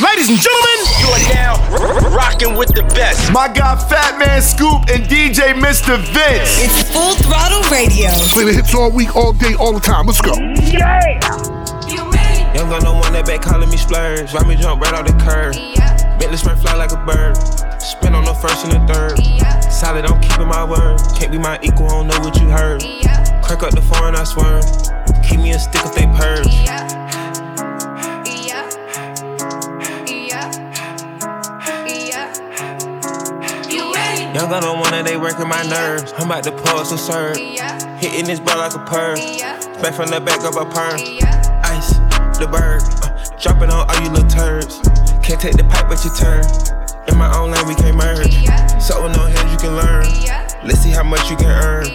Ladies and gentlemen, you are now rocking with the best. My guy Fatman Scoop and DJ Mr. Vince. It's Full Throttle Radio. Play the hits all week, all day, all the time. Let's go. Yeah. Young gun, no one that back calling me splurge. Ride me jump right off the curb. Yeah. Bentley spring fly like a bird. Spin on the first and the third. Yeah. Solid, I'm keeping my word. Can't be my equal, I don't know what you heard. Yeah. Crack up the foreign, I swear. Keep me a stick if they purge. Yeah. Young one and they working my nerves. I'm about to pause some serve. Hitting this ball like a perm. Back from the back of a perm. Ice, the bird. Uh, dropping on all you little turds. Can't take the pipe, but you turn. In my own lane, we can't merge. So no hands, you can learn. Let's see how much you can earn.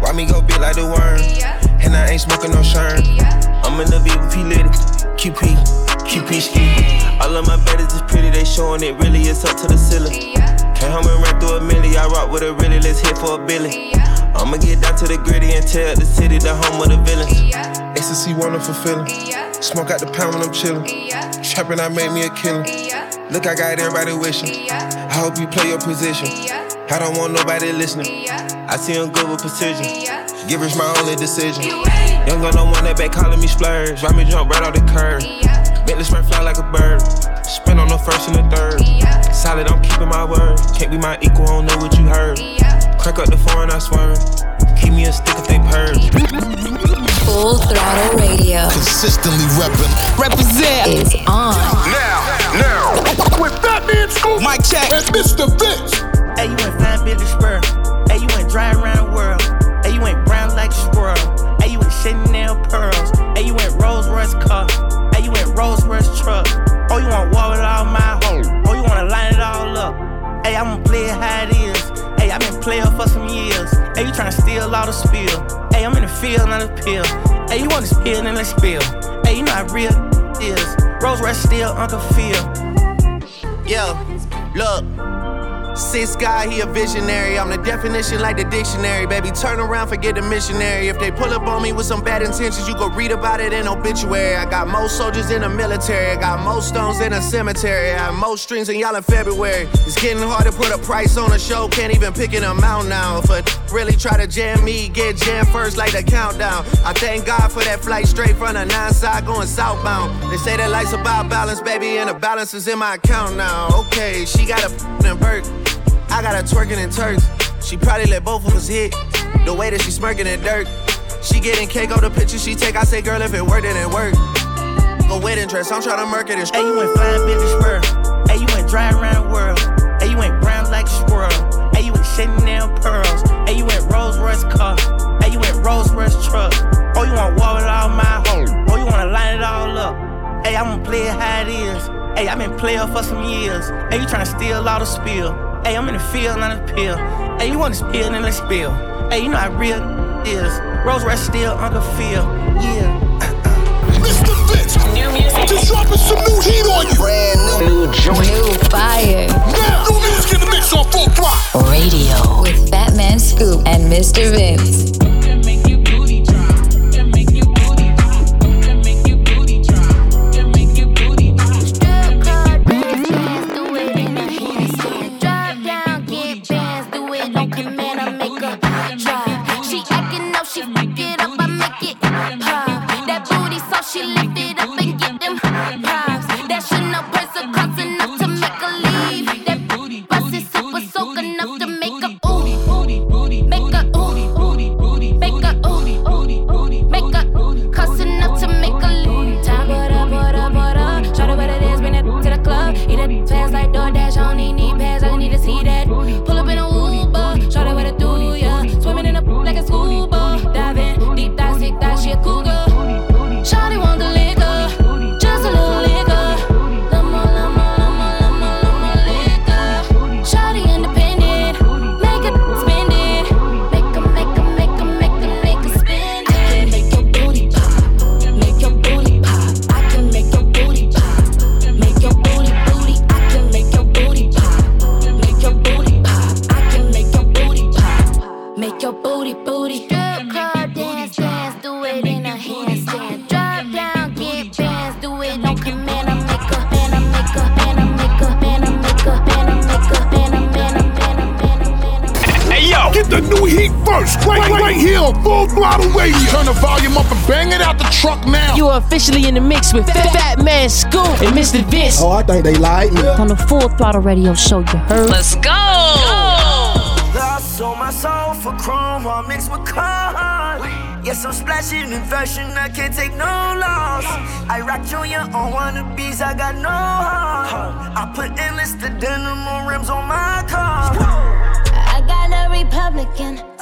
Why me go big like the worm? And I ain't smoking no shern. I'm in the V with P QP, QP ski. All of my betters is pretty, they showing it really is up to the ceiling. Can't help me run through a milli. I rock with a really, let's hit for a billy. I'ma get down to the gritty and tell the city the home of the villains. Ecstasy wonderful feeling. Smoke out the pound when I'm chillin'. Trapping, I made me a killer. Look, I got everybody wishing. I hope you play your position. I don't want nobody listening. I see him good with precision. Give us my only decision. Young gun, no one that back calling me splurge. Ride me jump right off the curb. Bentley spring fly like a bird. Spin on the first and the third. Solid, I'm keeping my word. Can't be my equal, I don't know what you heard. Crack up the foreign, I swear. Keep me a stick if they purge. Full Throttle Radio. Consistently reppin'. Represent is on. Now, now. With Fatman Scoop. Mike check. And Mr. Vince. Hey, you went fine, Billy Spur. Hey, you went dry around the world. Hey, you went brown like a squirrel. Hey, you went Chanel pearls. Hey, you went Rolls Royce car. Hey, you went Rolls Royce truck. Oh, you want war with all my hoes. Wanna line it all up. Hey, I'ma play it how it is. Hey, i been playing for some years. Hey, you tryna steal all the spill. Hey, I'm in the field, not a pill. Hey, you want to spill, then let's spill. Hey, you know how real is. Rolls Royce still Uncle Phil. Yo, look. Six guy, he a visionary. I'm the definition like the dictionary. Baby, turn around, forget the missionary. If they pull up on me with some bad intentions, you go read about it in obituary. I got most soldiers in the military. I got most stones in a cemetery. I have most strings in y'all in February. It's getting hard to put a price on a show. Can't even pick an amount now. If a really try to jam me, get jammed first like the countdown. I thank God for that flight straight from the nine side going southbound. They say that life's about balance, baby, and the balance is in my account now. Okay, she got a f***ing Burke. I got her twerking in Turks. She probably let both of us hit. The way that she smirking in dirt. She getting cake on the picture she take. I say, girl, if it worked, then it worked. Go wedding dress, I'm trying to murk it and Hey, you went fine, Billy Spur. Hey, you went dry around the world. Hey, you went brown like a squirrel. Hey, you went Chanel pearls. Hey, you went Rolls Royce car. Hey, you went Rolls Royce truck. Oh, you want war with all my hoes. Oh, you wanna line it all up. Hey, I'ma play it how it is. Hey, i been playing for some years. Hey, you tryna steal all the spill. Hey, I'm in the field, not a pill. Hey, you wanna spill, then let's spill. Hey, you know how real is. Rolls Royce still Uncle Phil. Yeah. Uh-uh. Mr. Vince. New music. Just dropping some new heat on you. Brand new. New joint. New fire. Now, new music in the mix on full throttle. Radio. With Fatman Scoop and Mr. Vince. Truck now. You are officially in the mix with Fat, Fatman Scoop and Mr. Vince. Oh, I think they like me. On the Full Throttle Radio show, you heard? Let's go! Lost sold my soul for chrome while mixed with corn. Yes, I'm splashing in fashion, I can't take no loss. I rock Junior on wannabes, I got no heart. I put endless the denim on rims on my car. I got a Republican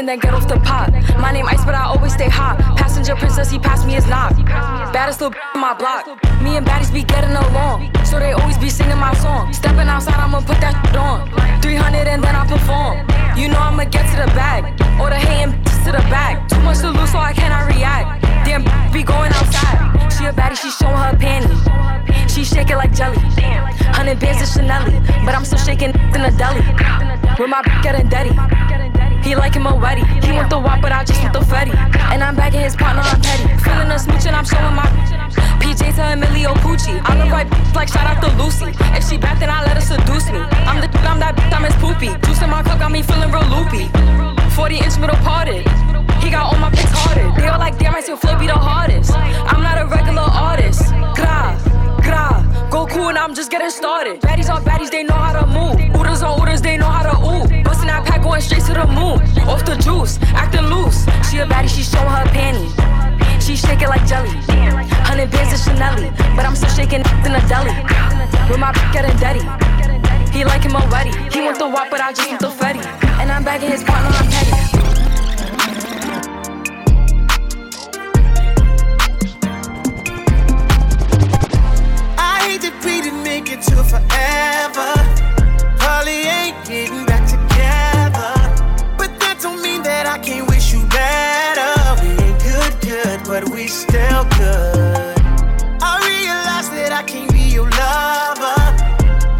Cooking, then get off the pot. My name Ice, but I always stay hot. Passenger princess, he passed me his knock. Baddest little on my block. Me and baddies be getting along. So they always be singing my song. Stepping outside, I'ma put that on. 300 and then I perform. You know I'ma get to the bag. Or the hating to the back. Too much to lose, so I cannot react. Damn, be going outside. She a baddie, she showing her panties. She shake it like jelly. Hundred bands of Chanel, but I'm still shaking in the deli. With my getting dirty. He like him already. He want the wop, but I just want the fetty. And I'm back in his partner, I'm petty. Feeling a smooch and I'm showing my PJ to Emilio Pucci. I look right like shout out to Lucy. If she back, then I let her seduce me. I'm the I'm that I'm his poopy. Juice in my cup got me feeling real loopy. 40 inch middle parted. He got all my pics harder. They all like, damn, I still flow be the hardest. I'm not a regular artist. Gra, gra. Go cool and I'm just getting started. Baddies on baddies, they know how to move. Ooders on ooders, they know how to ooh. Bustin' that pack going straight to the moon. Off the juice, acting loose. She a baddie, she showing her panties. She shake it like jelly. Hundred bands of Chanel, but I'm still shaking in the deli. With my getting dirty. He like him already. He want the wop, but I just want the fetty. And I'm bagging his partner, I'm petty. Hate that we didn't make it to forever. Probably ain't getting back together. But that don't mean that I can't wish you better. We ain't good, good, but we still good. I realize that I can't be your lover.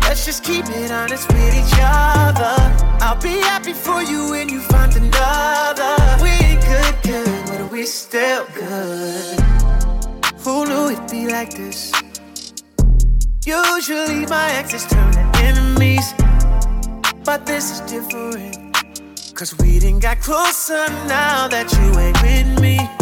Let's just keep it honest with each other. I'll be happy for you when you find another. We ain't good, good, but we still good. Who knew it'd be like this? Usually my exes turn to enemies, but this is different. Cause we didn't got closer now that you ain't with me.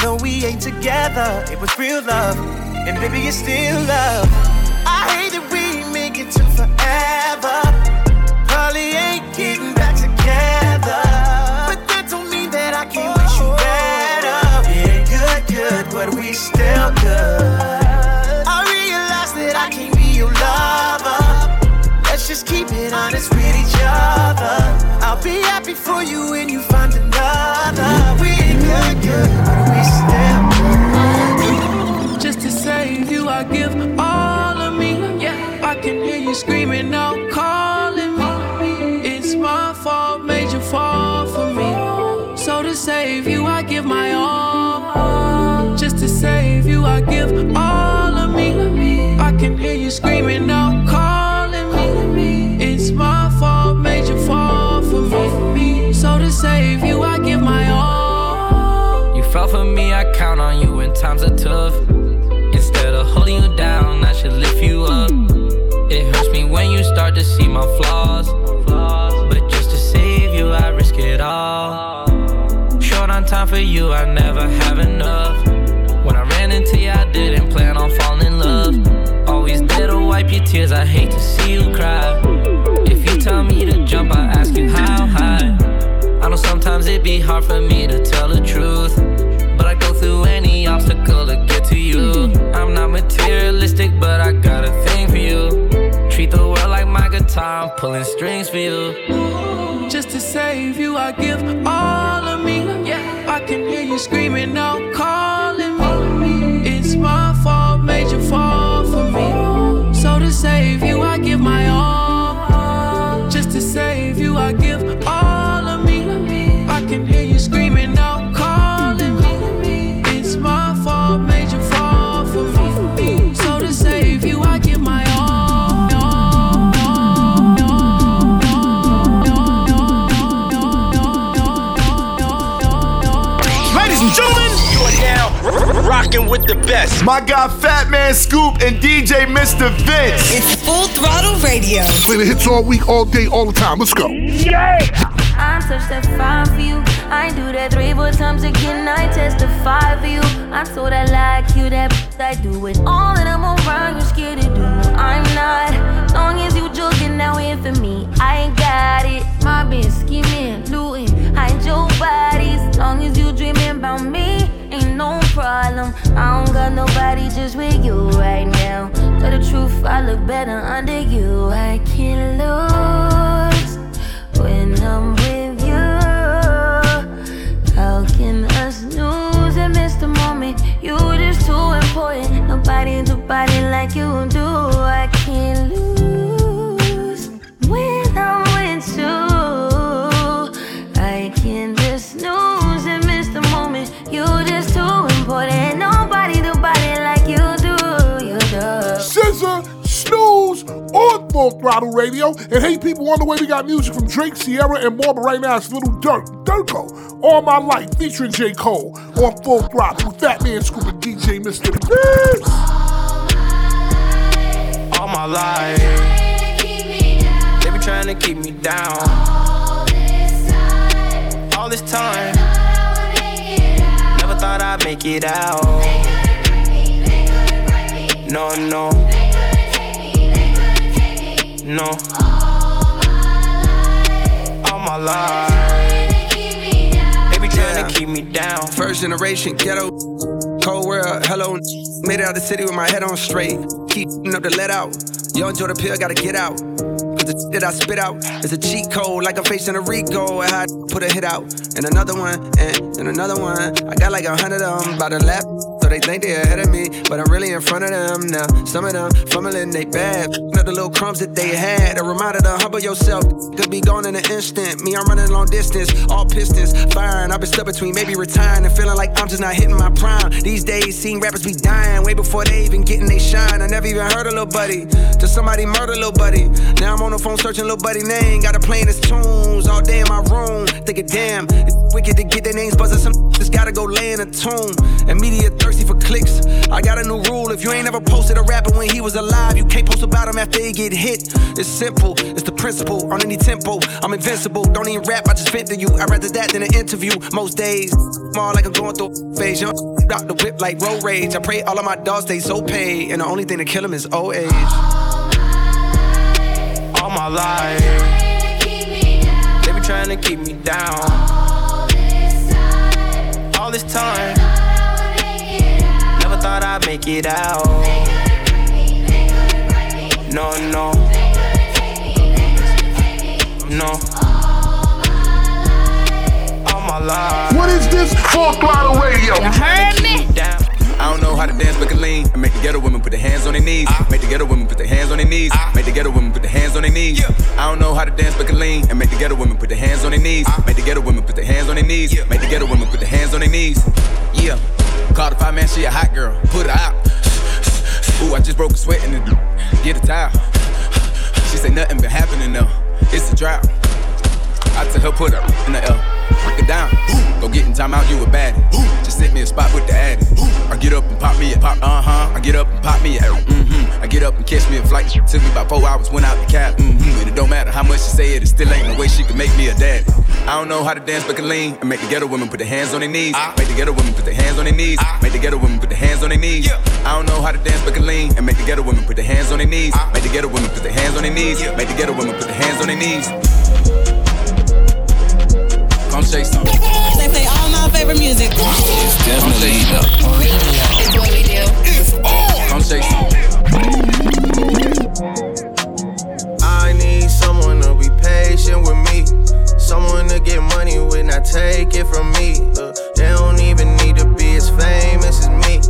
Though we ain't together. It was real love, and baby, it's still love. I hate that we make it to forever. Probably ain't getting back together. But that don't mean that I can't wish you better. We ain't good, good, but we still good. Be happy for you when you find another. We ain't good, good, but we still good. Just to save you, I give all of me. Yeah, I can hear you screaming out, calling me. It's my fault, made you fall for me. So to save you, I give my all. Just to save you, I give all of me. I can hear you screaming out. Count on you when times are tough. Instead of holding you down, I should lift you up. It hurts me when you start to see my flaws. But just to save you, I risk it all. Short on time for you, I never have enough. When I ran into you, I didn't plan on falling in love. Always there to wipe your tears, I hate to see you cry. If you tell me to jump, I ask you how high. I know sometimes it'd be hard for me to tell like my guitar, I'm pulling strings for you. Just to save you, I give all of me. Yeah. I can hear you screaming out, calling me. It's my fault, made you fall for me. So to save you, I give my all. Just to save you, I give rocking with the best. My guy Fatman Scoop and DJ Mr. Vince. It's Full Throttle Radio. Play the hits all week, all day, all the time. Let's go. I touch that fine for you. I do that three, four times again. I testify for you. I'm so that like you, that I do it. All that I'm around, you're scared to do. I'm not. Long as you joking now in for me, I ain't got with you right now. Tell the truth, I look better under you. I can't lose when I'm with you. How can us lose and miss the moment? You just too important. Nobody do body like you do. I can't lose Full Throttle Radio. And hey, people, on the way, we got music from Drake, Ciara, and more. But right now, it's Lil Durk, Durkio, All My Life, featuring J. Cole, on Full Throttle with Fatman Scoop and DJ Mr. Vince. all my life. They be trying to keep me down. All this time. Never thought I'd make it out. No, no. No. All my life. They be trying to keep me down. First generation ghetto, cold world, hello. Made it out the city with my head on straight. Keep up the let out. Yo, enjoy the pill, gotta get out. Cause the that I spit out is a cheat code, like I'm facing a Rico. I had put a hit out. And another one, and, and another one. I got like a hundred of them by the lap. So they think they ahead of me, but I'm really in front of them now. Some of them fumbling they bad. The little crumbs that they had. A reminder to humble yourself. Could be gone in an instant. Me, I'm running long distance, all pistons firing. I've been stuck between maybe retiring and feeling like I'm just not hitting my prime. These days, seeing rappers be dying way before they even getting they shine. I never even heard a little buddy. Till somebody murder little buddy. Now I'm on the phone searching little buddy name. Got to playing his tunes all day in my room. Thinking, damn, it's wicked to get their names buzzing. Some just gotta go lay in a tomb. And media thirsty for clicks. I got a new rule. If you ain't ever posted a rapper when he was alive, you can't post about him after he get hit. It's simple. It's the principle. On any tempo, I'm invincible. Don't even rap, I just vent to you. I'd rather that than an interview. Most days, more like I'm going through phase. Young out the whip like road rage. I pray all of my dogs stay so paid. And the only thing to kill them is old age. All my life. They be trying to keep me down. All this time. Never thought I'd make it out. No, no. No. All my life. What is this? Full Throttle Radio. You heard me? Down. Ah. Ah. I don't know how to dance, but can lean. And make the ghetto women put their hands on their knees. Ah. Make the ghetto women put their hands on their knees. Make the ghetto women put their hands on their knees. I don't know how to dance, but can lean. And make the ghetto women put their hands on their knees. Make the ghetto women put their hands on their knees. Make the ghetto women put their hands on their knees. Yeah. Call the five man, she a hot girl. Put her out. Ooh, I just broke a sweat in the get a towel. She say nothing been happening though. It's a drought. I tell her put her in the L break it down. Go get in time out, you a baddie. Just hit me a spot with the addy. I get up and pop me a pop, uh huh. I get up and pop me a, mm hmm. I get up and catch me a flight. Took me about four hours, went out the cab, mm hmm. And it don't matter how much she say it, it still ain't no way she can make me a dad. I don't know how to dance, but can lean. And make the ghetto women put their hands on their knees. Make the ghetto women put their hands on their knees. Make the ghetto women put their hands on their knees. I don't know how to dance, but can lean. And make the ghetto women put their hands on their knees. Make the ghetto women put their hands on their knees. Make the ghetto women put their hands on their knees. Come shake. They play all my favorite music. It's definitely up. Radio. It's what we do. It's on. Come shake some. I need someone to be patient with me. Someone to get money when I take it from me. Uh, they don't even need to be as famous as me.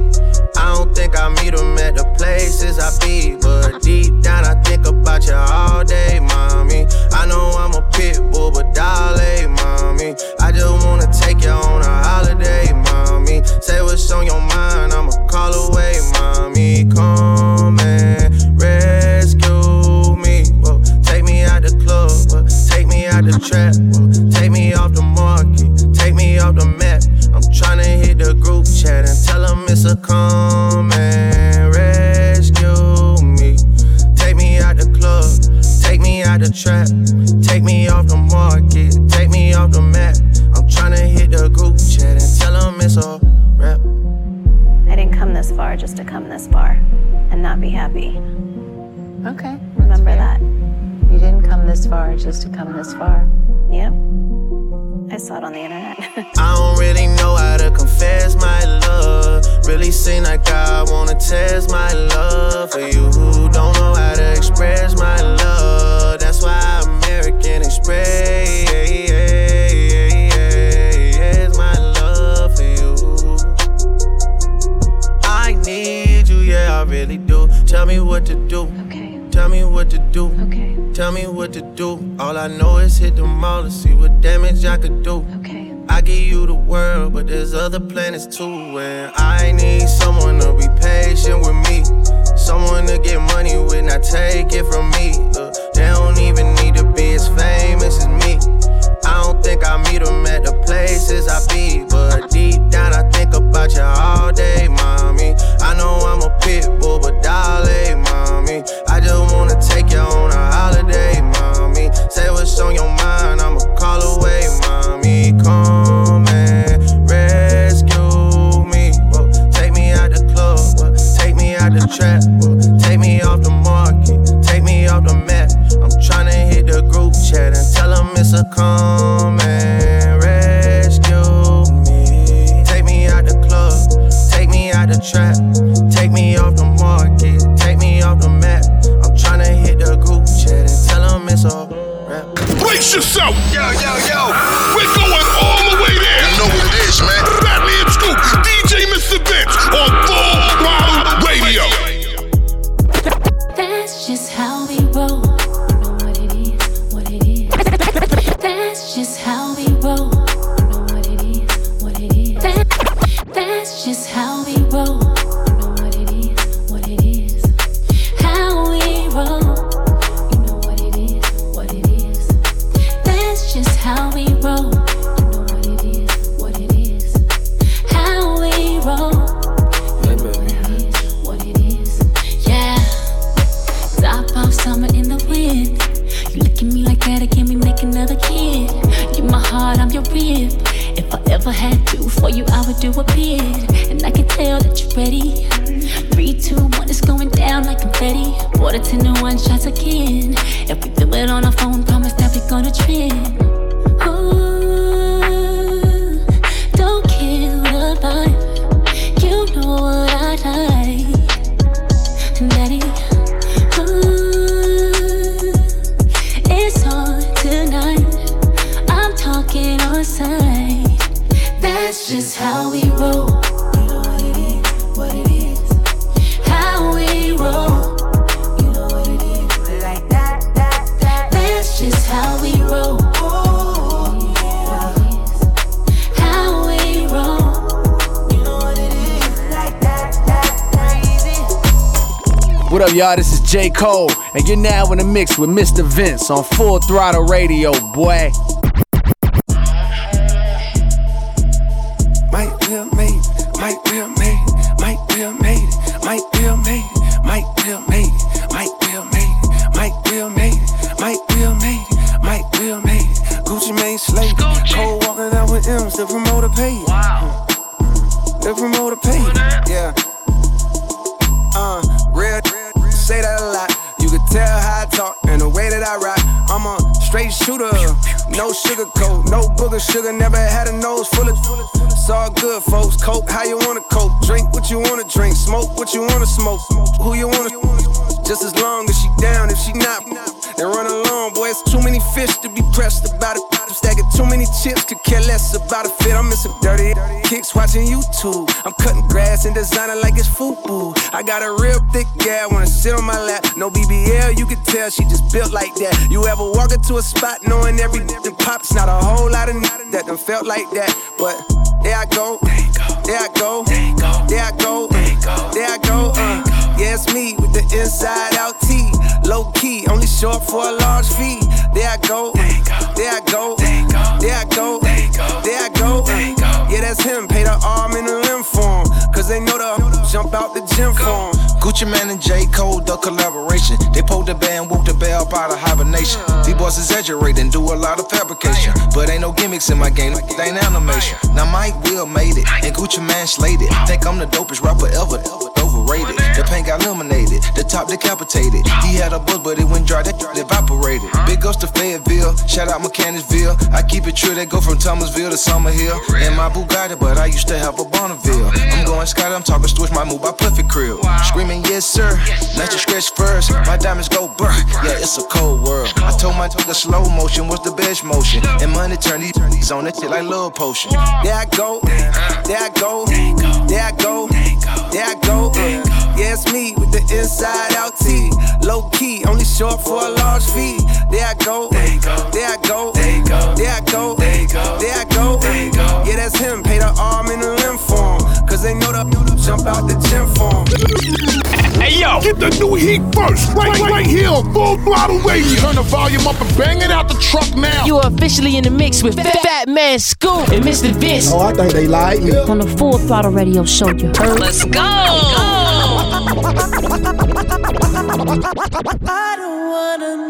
I don't think I meet them at the places I be. But deep down, I think about you all day, mommy. I know I'm a pit bull, but darling, mommy. I just wanna take you on a holiday, mommy. Say what's on your mind, I'ma call away, mommy. Come and rescue me. Whoa, take me out the club, whoa, take me out the trap, whoa, take me off the market, take me off the map. I'm tryna hit the group chat and tell them it's a come I know is hit the mall to see what damage I could do. Okay. I give you the world, but there's other planets too. And I need y'all? This is J. Cole, and you're now in the mix with Mr. Vince on Full Throttle Radio, boy. Dirty kicks watching YouTube. I'm cutting grass and designing like it's FUBU. I got a real thick gal, wanna sit on my lap. No BBL, you can tell she just built like that. You ever walk into a spot knowing every dip pops? Not a whole lot of n- that done felt like that, but there I go, there I go, there I go, there I go. Uh, yeah, it's me with the inside out T. Low key, only short for a large fee. There I go, there I go, there I go, there I go. There I uh, go. Yeah, that's him. Paid her arm and a limb for him. Cause they know the jump out the gym for him. Gucci Mane and J. Cole, the collaboration. They pulled the band, whooped the bell up out of hibernation. These boys exaggerate and do a lot of fabrication. But ain't no gimmicks in my game, they ain't animation. Now Mike Will made it, and Gucci Mane slayed it. Think I'm the dopest rapper ever, overrated. The paint got eliminated, the top decapitated. He had a buzz, but it went dry, that evaporated. Big ups to Fayetteville, shout out Mechanicsville. I keep it true, they go from Thomasville to Summerhill. In my Bugatti, but I used to have a Bonneville. I'm going Scott, I'm talking switch my move by Puffy Crib. Screaming, yes, sir. Let you stretch first. My diamonds go burr. Yeah, it's a cold world. I told my the slow motion was the best motion. And money turn these these on that shit like love potion. There I go, there I go, there I go, there I go. Uh, yeah, it's me with the inside out T. Low key, only short for a large fee. There I go, there I go, there I go, there I go, there I go. Uh, yeah, that's him. Pay the arm jump out the gym for him. Hey yo, get the new heat first, right, right, right here on Full Throttle Radio. Turn the volume up and bang it out the truck now. You are officially in the mix with Fat Man Scoop and Mr. Vince. Oh, I think they like me. On the Full Throttle Radio show, you heard? Let's go. I don't wanna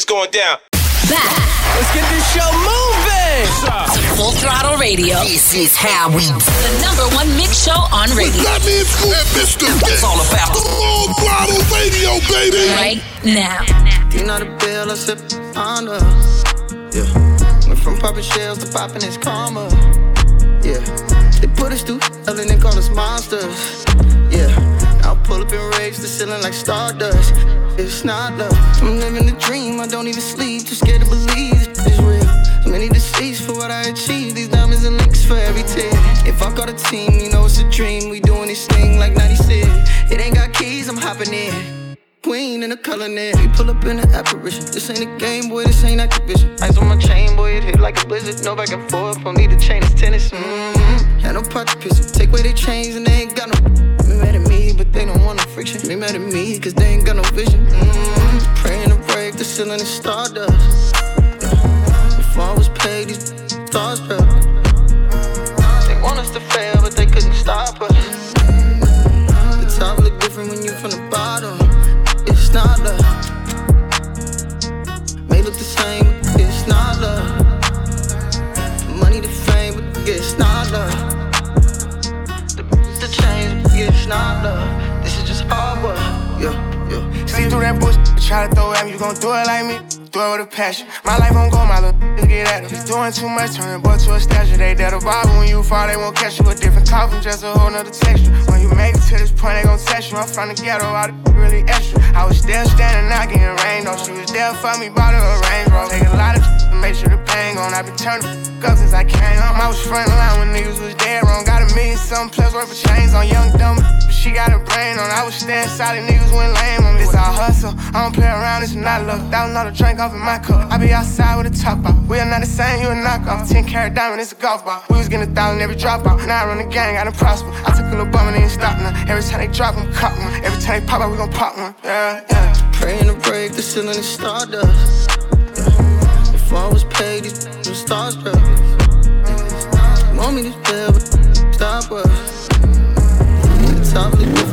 It's going down. Let's get this show moving. Full Throttle Radio. This is how we do. The number one mix show on radio. That means Scoop and Mr. Vince. all about the Full Throttle Radio, baby. Right now. You know the bill I sip under. Yeah. Went from popping shells to popping his karma. Yeah. They put us through hell and they call us monsters. Yeah. Now pull up and raise the ceiling like stardust. It's not love. I'm living a dream. I don't even sleep. Too scared to believe it's real. Many deceits for what I achieved. These diamonds and links for every tear. If I got a team, you know it's a dream. We doing this thing like 96. It ain't got keys. I'm hopping in. Queen in a net. We pull up in an apparition. This ain't a game, boy. This ain't Activision. Ice on my chain, boy. It hit like a blizzard. No back and forth. Don't need a chain. It's tennis. Mm-hmm. Had no pot to piss. Take away their chains and they ain't got no. Friction. Be mad at me, cause they ain't got no vision. Mm-hmm. Praying to break the ceiling is stardust. If I was paid, these stars fell. They want us to fail, but they couldn't stop us. The top look different when you from the bottom. It's not love. May look the same, but it's not love. Money to fame, but it's not love. The, the change, but it's not love. Through that bush, try to throw at me, you gon' do it like me. Do it with a passion. My life on go, my little get at. He's doing too much, turning boy to a statue. They dead a Bible when you fall, they won't catch you. A different coffin, just a whole nother texture. When you make it to this point, they gon' test you. I'm from the ghetto, the really extra. I was still standing out getting rain on. She was there for me, bought her a Range Rover. Take a lot of make sure the pain gone. I been turning up since I came home. I was front line when niggas was dead wrong. Got a million something plus worth of chains on young dumb. But she got a brain on. I was staying solid, niggas went lame on me. This all hustle. I don't play around, it's not luck. Thousand dollar drink off in my cup. I be outside with a top out. We are not the same, you a knockoff. 10 carat diamond, it's a golf ball. We was getting a thousand every drop out. Now I run the gang, I done prosper. I took a little bum and ain't stop now. Every time they drop them, cop one. Every time they pop out, we gon' pop one. Yeah, yeah. Praying to break the ceiling is stardust. If I was paid, these the stars fell. Want me to fail, but stop us. The top look different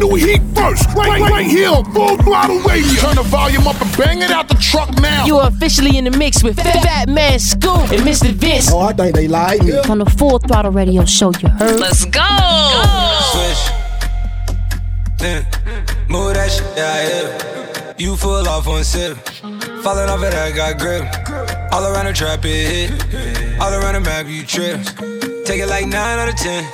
new heat first, right, right, right here on Full Throttle Radio. Turn the volume up and bang it out the truck now. You are officially in the mix with Fatman Scoop and Mr. Vince. Oh, I think they lied me. On the Full Throttle Radio show, you heard? Let's go. Switch. Then mm. move that shit, yeah, yeah. You full off one sip. Falling off it, I got grip. All around the trap, it hit. All around the map, you trip. Take it like 9 out of 10.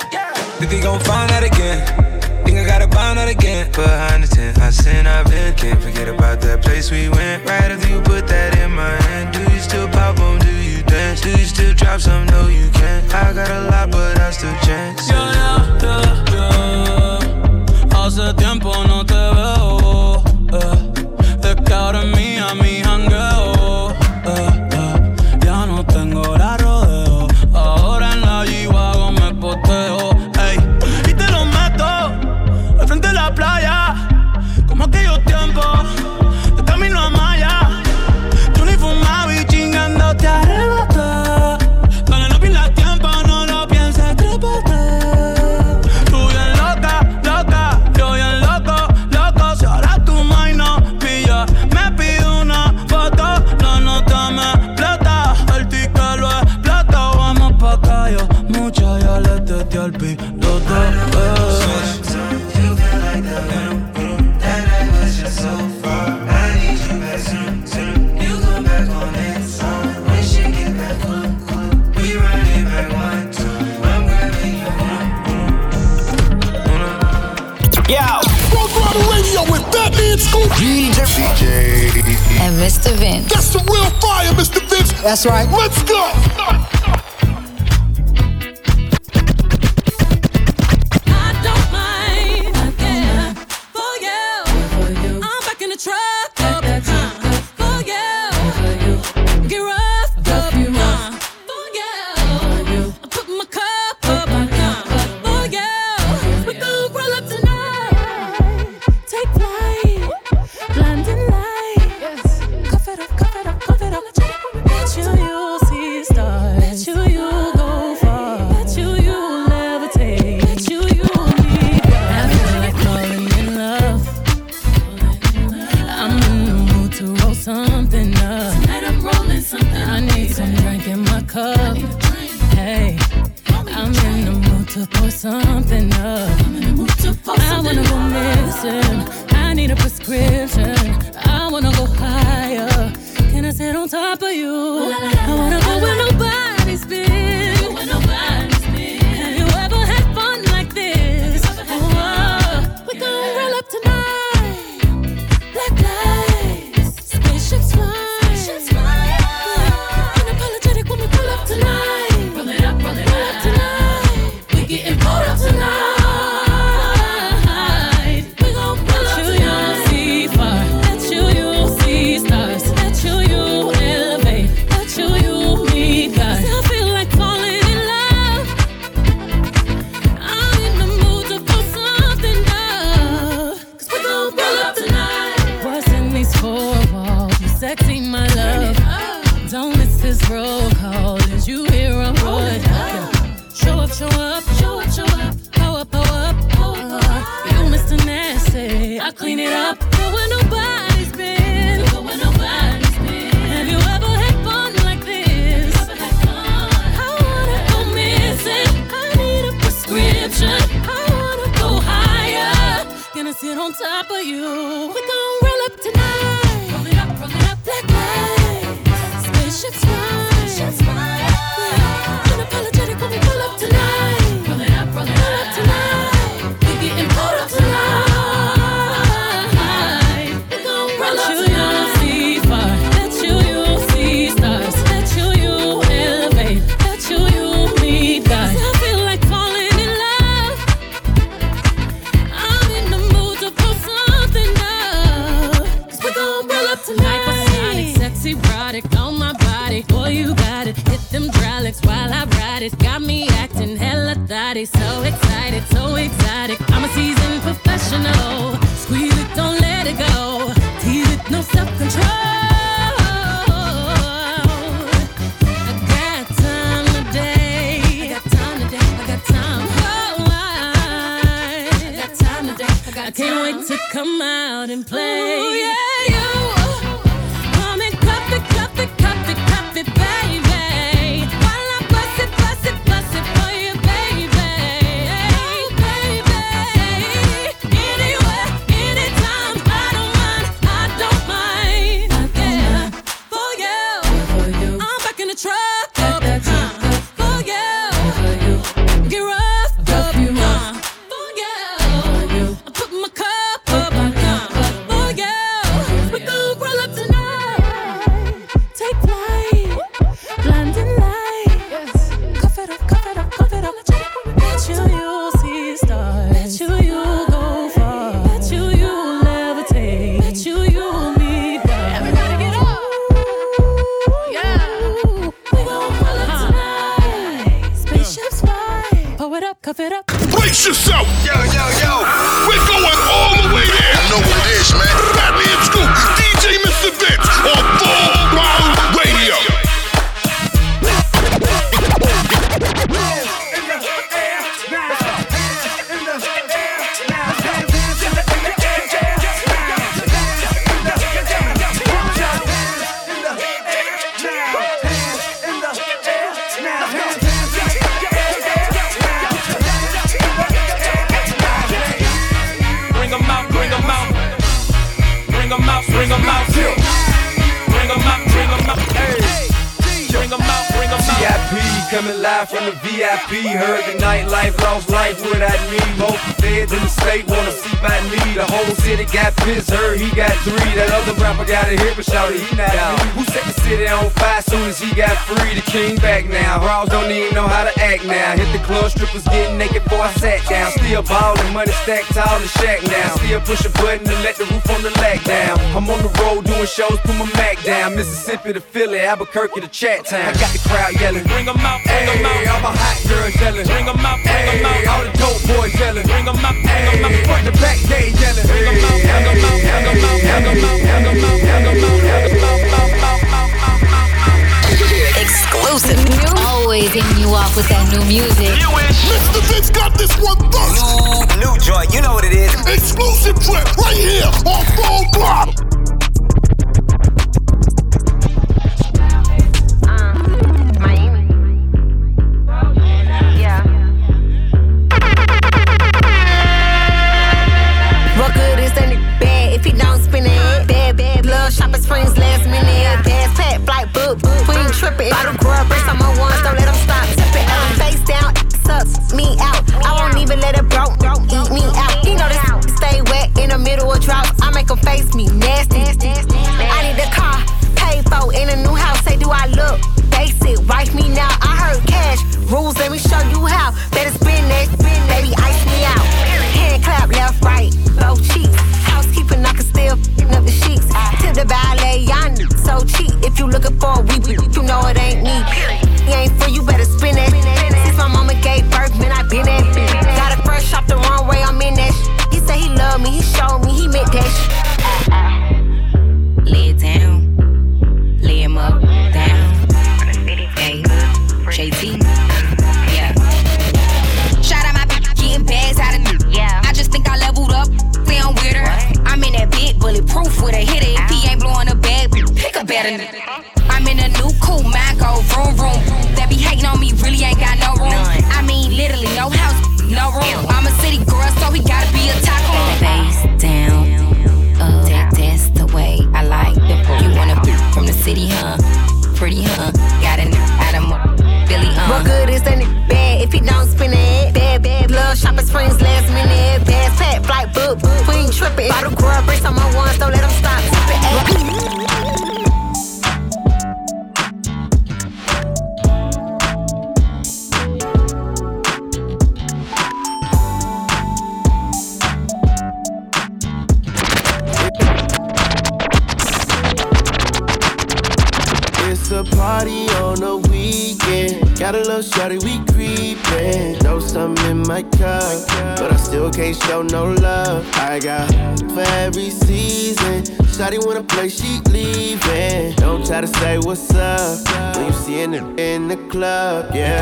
Think they gon' find that again. Think I gotta find that again. Behind the tent, I sin, I've been. Can't forget about that place we went. Right after you put that in my hand. Do you still pop on? Do you dance? Do you still drop some? No, you can't. I got a lot, but I still chance. Ya, ya, ya, ya. Hace tiempo no te veo. eh. Es que ahora es mía mi That's right. Let's go. It's got me acting hella thotty. So excited, so excited. I'm a seasoned professional. Squeeze it, don't let it go. Tease it, no self control. I can't wait to come out and play. Still ballin', money stacked tall the shack now. Still push a button to let the roof on the lag down. I'm on the road doing shows, put my Mac down. Mississippi to Philly, Albuquerque to Chat Town. I got the crowd yelling. Bring them out, bring them out. All my hot girls yelling. Bring them out, bring them out. All the dope boys yelling. Bring them out, bring them out. Front to back, they yelling. Bring them out, bring them out, bring them out, bring them out, bring them out, bring them out, bring them out. Exclusive. Always hitting you off with that new music. Mr. Vince got this one first. New, new joint, you know what it is. Exclusive trip right here on Full Throttle. Tripping. Bottle grub, bricks on my ones, don't let them stop tipping. Face down, sucks me out. I won't even let it broke, eat me out. You know this stay wet in the middle of drought. I make 'em face me nasty. I need the car, paid for in a new house. Say, do I look basic? Wife me now. I heard cash rules. Let me show you how. Better spin that, spin, baby, ice me out. Hand clap left, right, both cheeks. Housekeeping, I can still up the sheets. Tip the n- so cheap. If you looking for a weep, you know it ain't me. He ain't for you, better spin it. Since my mama gave birth, man, I been that. Got it fresh off the runway, I'm in that. He said he loved me, he showed me, he meant that.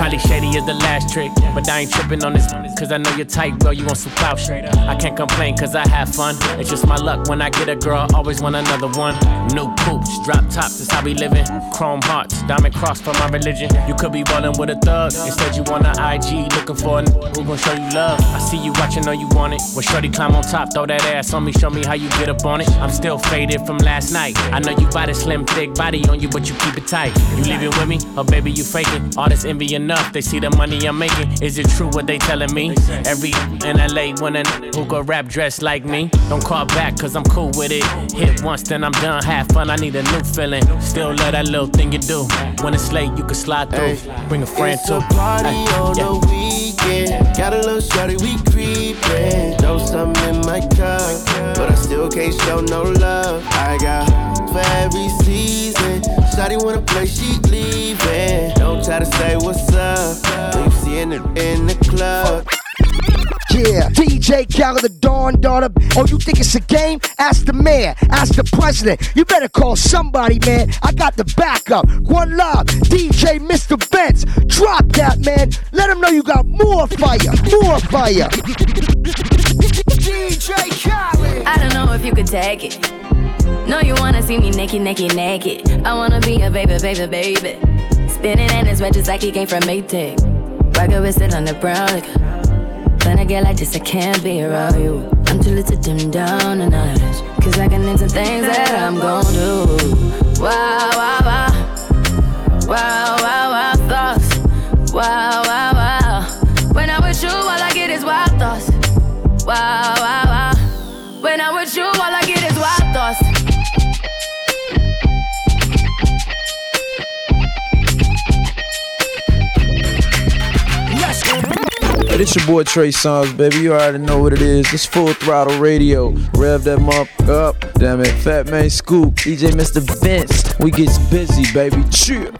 Probably shady is the last trick, but I ain't tripping on this cause I know you're tight, bro. You want some clout. I can't complain cause I have fun. It's just my luck when I get a girl, always want another one. New poops, drop tops, that's how we living. Chrome hearts, diamond cross for my religion. You could be ballin' with a thug. Instead, you on the IG looking for a n- who gon' show you love. I see you watching, know you want it. When Shorty climb on top, throw that ass on me, show me how you get up on it. I'm still faded from last night. I know you got a slim, thick body on you, but you keep it tight. You leaving with me, or baby, you faking? All this envy enough, they see the money I'm making. Is it true what they telling me? Every in LA when a n- who go rap dressed like me. Don't call back, cause I'm cool with it. Hit once, then I'm done. Have fun, I need a new feeling. Still love that little thing you do. When it's late, you can slide through. Bring a friend It's too. a party Ay, on yeah. the weekend. Got a little shawty, we creepin'. Know something in my cup, but I still can't show no love. I got for every season. Shawty wanna play, she leaving. Don't try to say what's up when you seeing it in the club. Yeah, DJ Khaled, the Dawn daughter. Oh, you think it's a game? Ask the mayor, ask the president. You better call somebody, man. I got the backup. One love, DJ Mr. Vince. Drop that, man. Let them know you got more fire, more fire. DJ Khaled. I don't know if you could take it. No, you wanna see me naked, naked, naked. I wanna be a baby, baby, baby. Spinning in his red just like he came from Maytag. Rocket with it on the brown. Like, when I get like this, I can't be around you. I'm too little to dim down a notch. Cause I can into things that I'm gon' do. Wow, wow, wow. Wow, wow, wow, thoughts. popping. But it's your boy Trey Songz, baby. You already know what it is. It's Full Throttle Radio. Rev that mump up. Damn it. Fatman Scoop. DJ Mr. Vince. We gets busy, baby. Chill.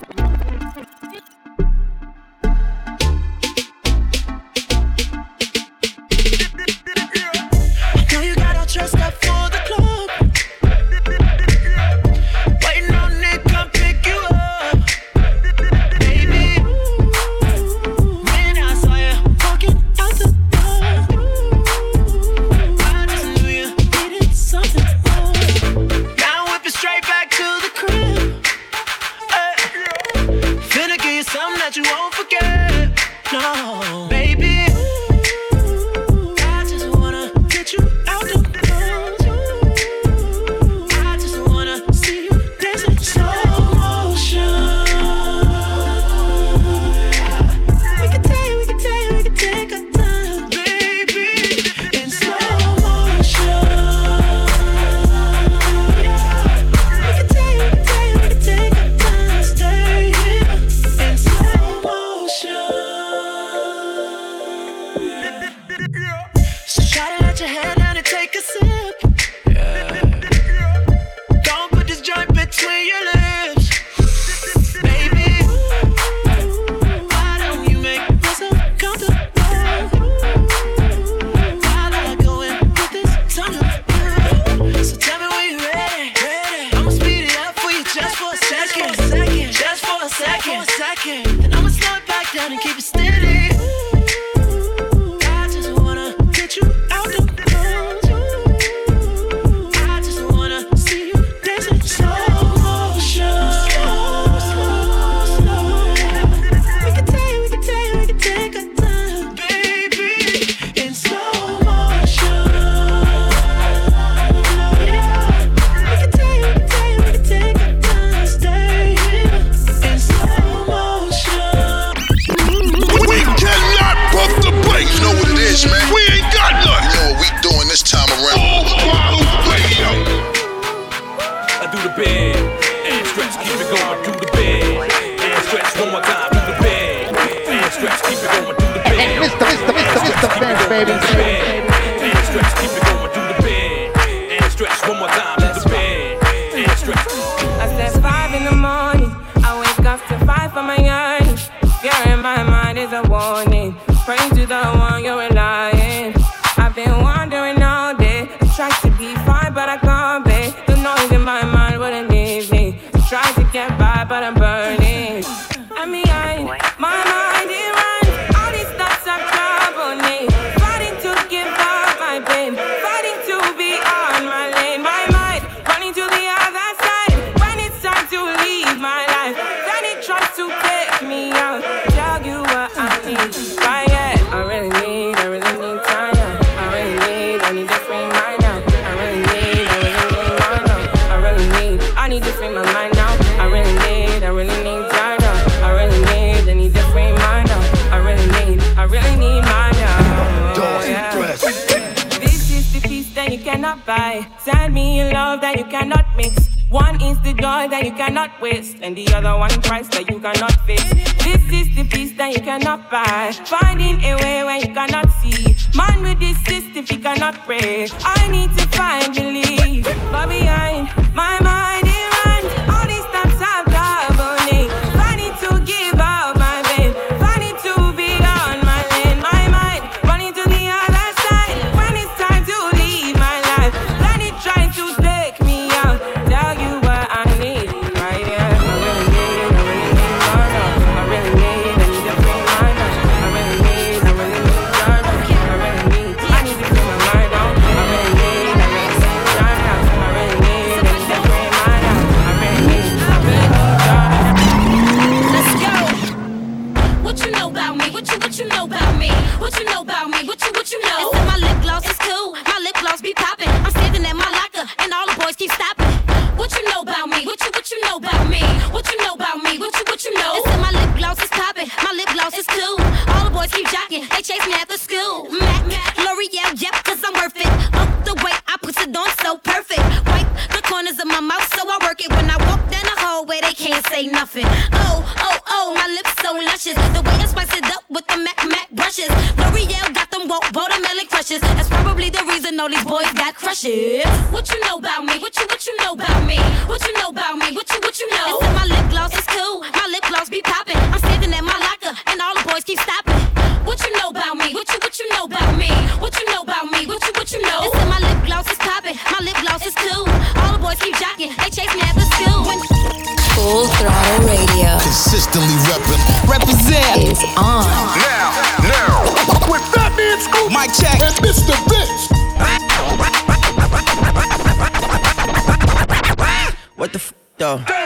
second. Then I'ma slow it back down and keep it steady. by. Send me a love that you cannot mix. One is the joy that you cannot waste, and the other one price that you cannot fix. This is the peace that you cannot buy. Finding a way where you cannot see. Man with this system, he cannot pray. I need to find relief. But behind my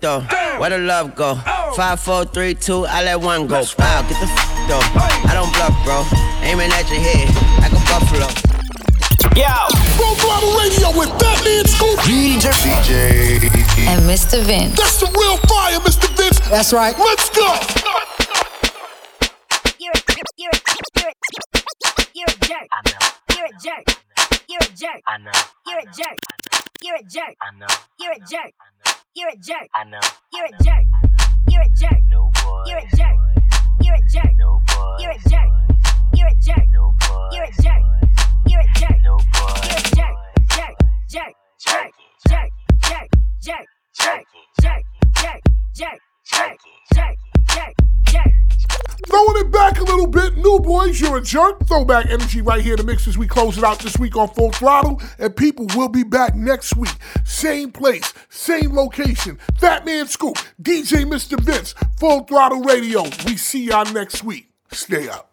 though? Where the love go? Oh. Five, four, three, two, I let one go. Wow, get the f though. I don't bluff, bro. Aiming at your head like a buffalo. Yo. Full Throttle Radio with Fatman Scoop. DJ. DJ. And Mr. Vince. That's the real fire, Mr. Vince. That's right. Let's go. You're a, you're a, you're a, you're a jerk. I know. You're a jerk. You're a jerk. I know. You're a jerk. You're a jerk. I know. You're a jerk. You're a jerk. I know. You're a jerk. You're a jerk. No boy. You're a jerk. You're a jerk. No boy. You're a jerk. You're a jerk. No boy. You're a jerk. You're a jerk. No boy. You're a jerk. Jerk. Jerk. Jerk. Jerk. Jerk. Jerk. Jerk. Jerk. Jerk. Jerk. Jerk. Jerk. Jerk. Jerk. Throwing it back a little bit, new boys, you're a jerk. Throwback energy right here the mix as we close it out this week on Full Throttle. And people will be back next week. Same place, same location. Fatman Scoop, DJ Mr. Vince, Full Throttle Radio. We see y'all next week. Stay up.